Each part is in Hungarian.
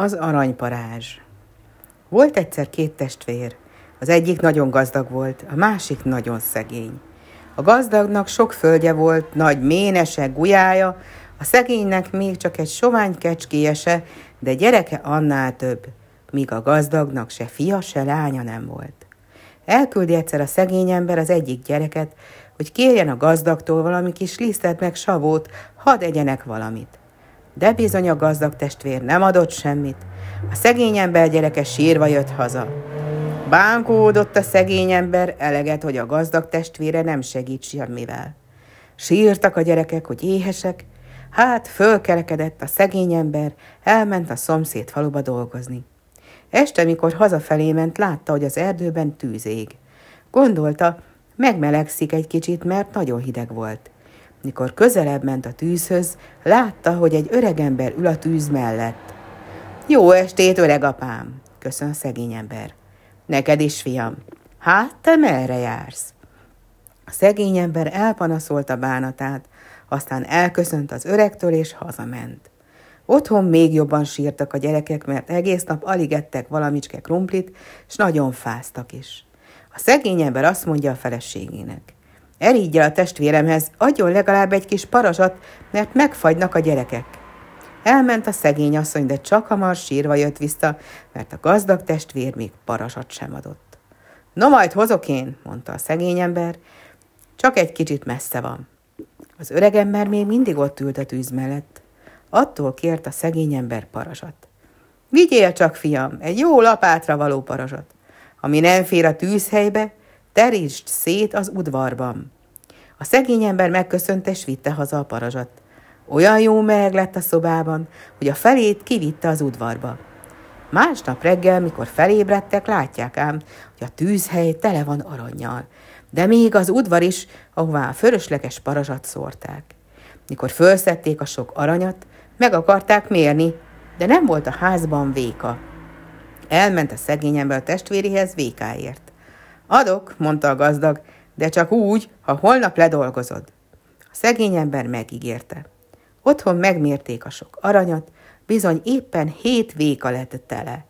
Az aranyparázs. Volt egyszer két testvér. Az egyik nagyon gazdag volt, a másik nagyon szegény. A gazdagnak sok földje volt, nagy ménese, gulyája, a szegénynek még csak egy sovány kecskéjese, de gyereke annál több, míg a gazdagnak se fia, se lánya nem volt. Elküldi egyszer a szegény ember az egyik gyereket, hogy kérjen a gazdagtól valami kis lisztet meg savót, hadd egyenek valamit. De bizony a gazdag testvér nem adott semmit. A szegény ember gyereke sírva jött haza. Bánkódott a szegény ember, eleget, hogy a gazdag testvére nem segít semmivel. Sírtak a gyerekek, hogy éhesek, hát fölkerekedett a szegény ember, elment a szomszéd faluba dolgozni. Este, mikor hazafelé ment, látta, hogy az erdőben tűz ég. Gondolta, megmelegszik egy kicsit, mert nagyon hideg volt. Mikor közelebb ment a tűzhöz, látta, hogy egy öregember ül a tűz mellett. Jó estét, öreg apám, köszön szegény ember. Neked is, fiam. Hát, te merre jársz? A szegény ember elpanaszolta bánatát, aztán elköszönt az öregtől és hazament. Otthon még jobban sírtak a gyerekek, mert egész nap alig ettek valamicske krumplit, és nagyon fáztak is. A szegény ember azt mondja a feleségének. Erígyel a testvéremhez, adjon legalább egy kis parazsat, mert megfagynak a gyerekek. Elment a szegény asszony, de csak hamar sírva jött vissza, mert a gazdag testvér még parazsat sem adott. No, majd hozok én, mondta a szegény ember, csak egy kicsit messze van. Az öreg ember még mindig ott ült a tűz mellett. Attól kért a szegény ember parazsat. Vigyél csak, fiam, egy jó lapátra való parazsat. Ami nem fér a tűzhelybe, terítsd szét az udvarban. A szegény ember megköszönte, és vitte haza a parazsat. Olyan jó meleg lett a szobában, hogy a felét kivitte az udvarba. Másnap reggel, mikor felébredtek, látják ám, hogy a tűzhely tele van aranyjal, de még az udvar is, ahová a fölösleges parazsat szórták. Mikor fölszedték a sok aranyat, meg akarták mérni, de nem volt a házban véka. Elment a szegény ember a testvéréhez vékáért. Adok, mondta a gazdag, de csak úgy, ha holnap ledolgozod. A szegény ember megígérte. Otthon megmérték a sok aranyat, bizony éppen hét véka lett tele.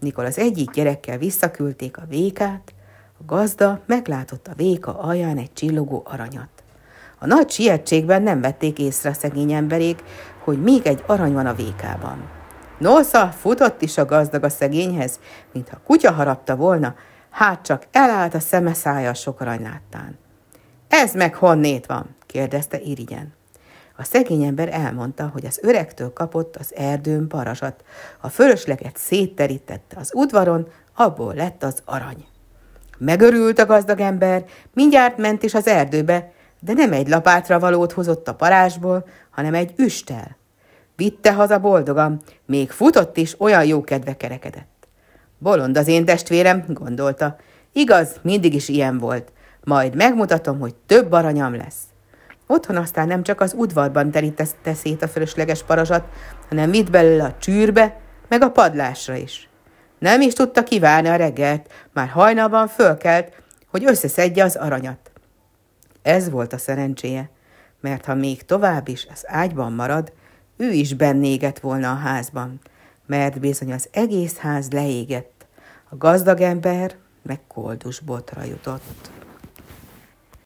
Mikor az egyik gyerekkel visszaküldték a vékát, a gazda meglátott a véka alján egy csillogó aranyat. A nagy sietségben nem vették észre a szegény emberék, hogy még egy arany van a vékában. Nosza, futott is a gazdag a szegényhez, mintha kutya harapta volna, hát csak elállt a szeme szája a sok arany láttán. Ez meg honnét van? kérdezte irigyen. A szegény ember elmondta, hogy az öregtől kapott az erdőn parazsat. A fölösleget szétterítette az udvaron, abból lett az arany. Megörült a gazdag ember, mindjárt ment is az erdőbe, de nem egy lapátra valót hozott a parázsból, hanem egy üstel. Vitte haza boldogan, még futott is, olyan jó kedve kerekedett. Bolond az én testvérem, gondolta. Igaz, mindig is ilyen volt. Majd megmutatom, hogy több aranyam lesz. Otthon aztán nem csak az udvarban terítette szét a fölösleges parazsat, hanem vitt belőle a csűrbe, meg a padlásra is. Nem is tudta kivárni a reggelt, már hajnalban fölkelt, hogy összeszedje az aranyat. Ez volt a szerencséje, mert ha még tovább is az ágyban marad, ő is bennégett volna a házban, mert bizony az egész ház leégett, a gazdag ember meg koldus botra jutott.